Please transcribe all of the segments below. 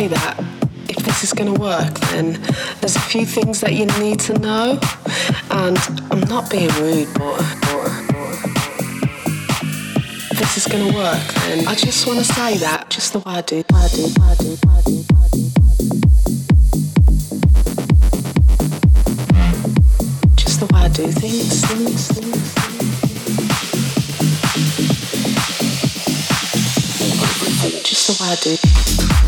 say that if this is going to work, then there's a few things that you need to know. And I'm not being rude, but, if this is going to work, then I just want to say that just the way I do. I do, I do, I do, Just the way I do things, things, things. Just the way I do.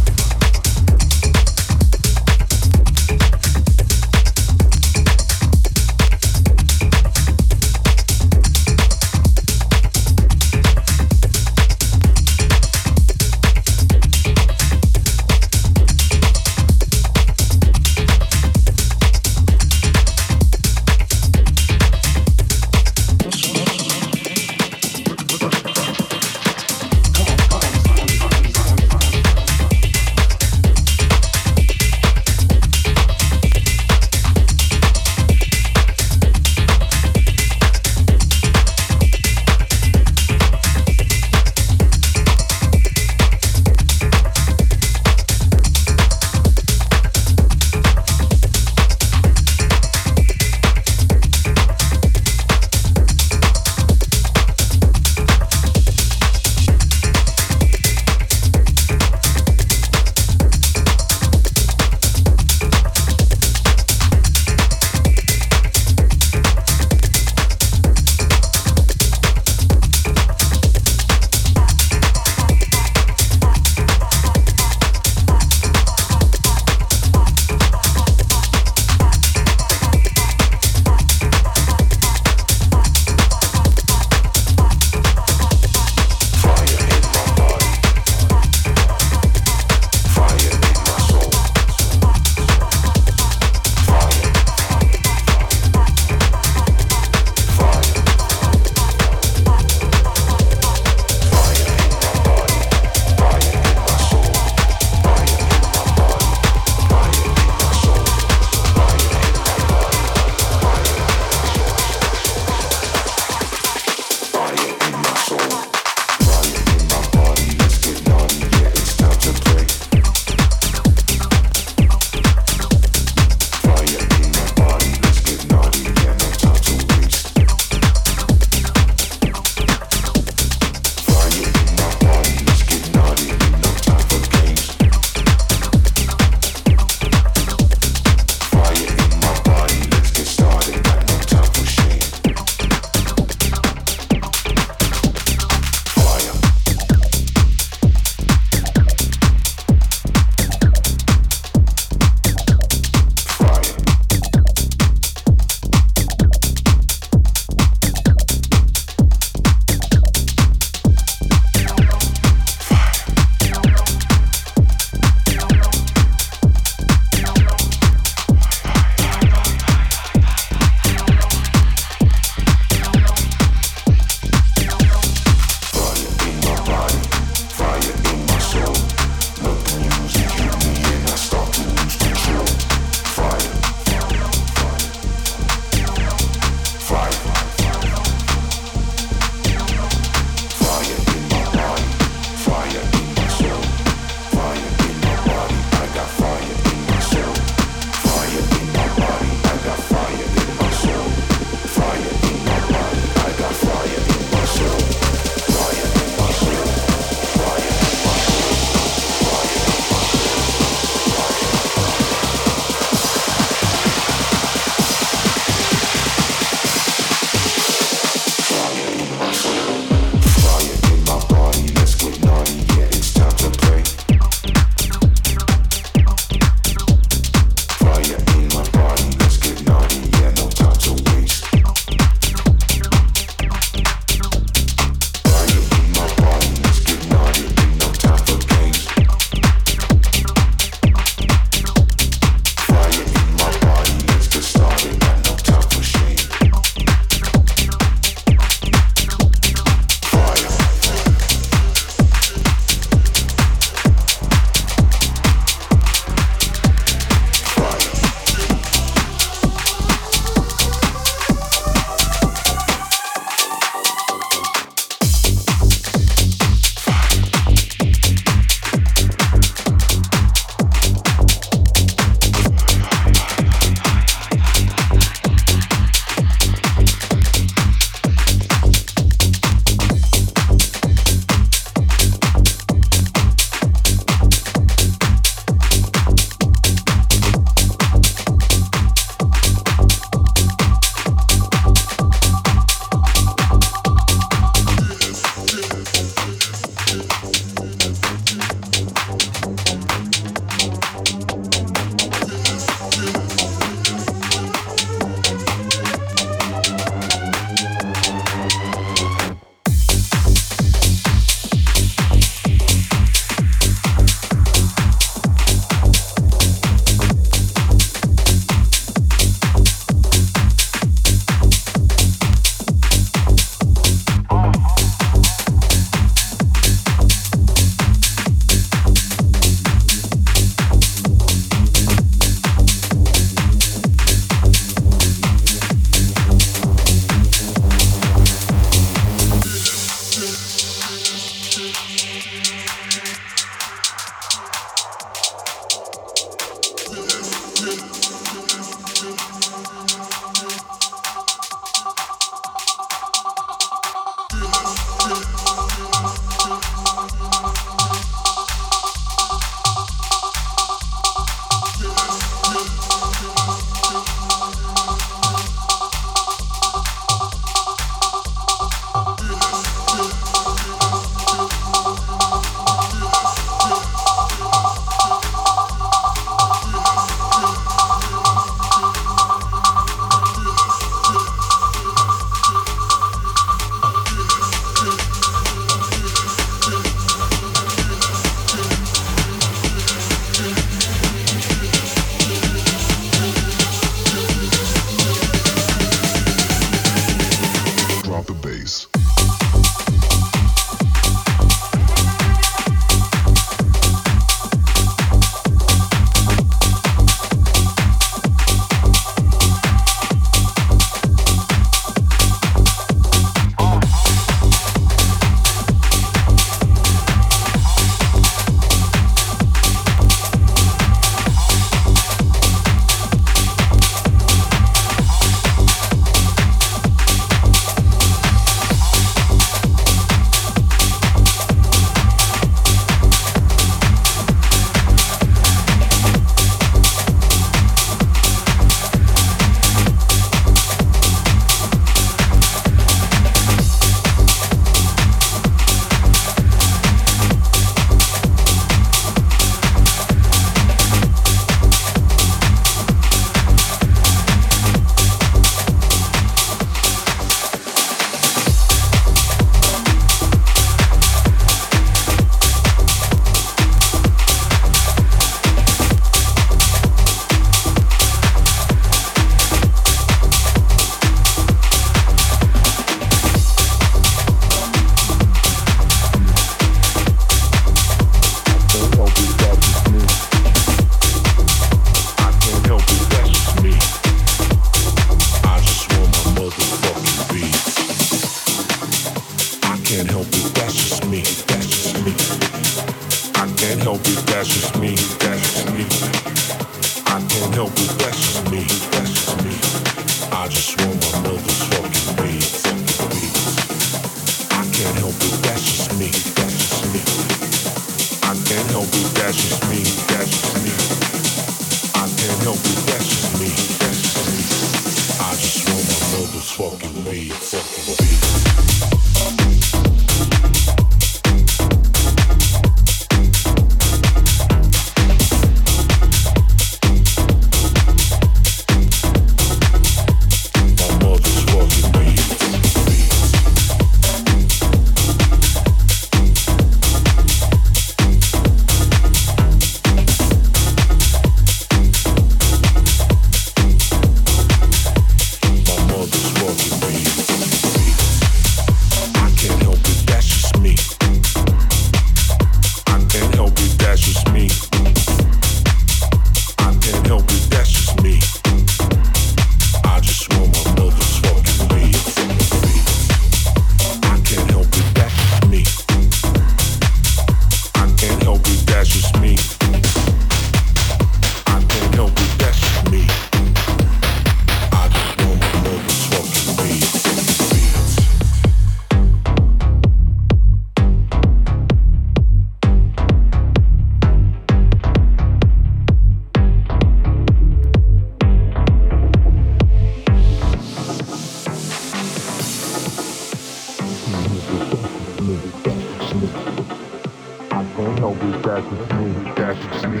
that's just me.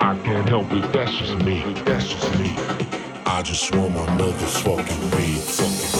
I can't help it, that's just me, that's just me. I just want my motherfucking fucking fucking.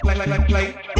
play, play, play, play.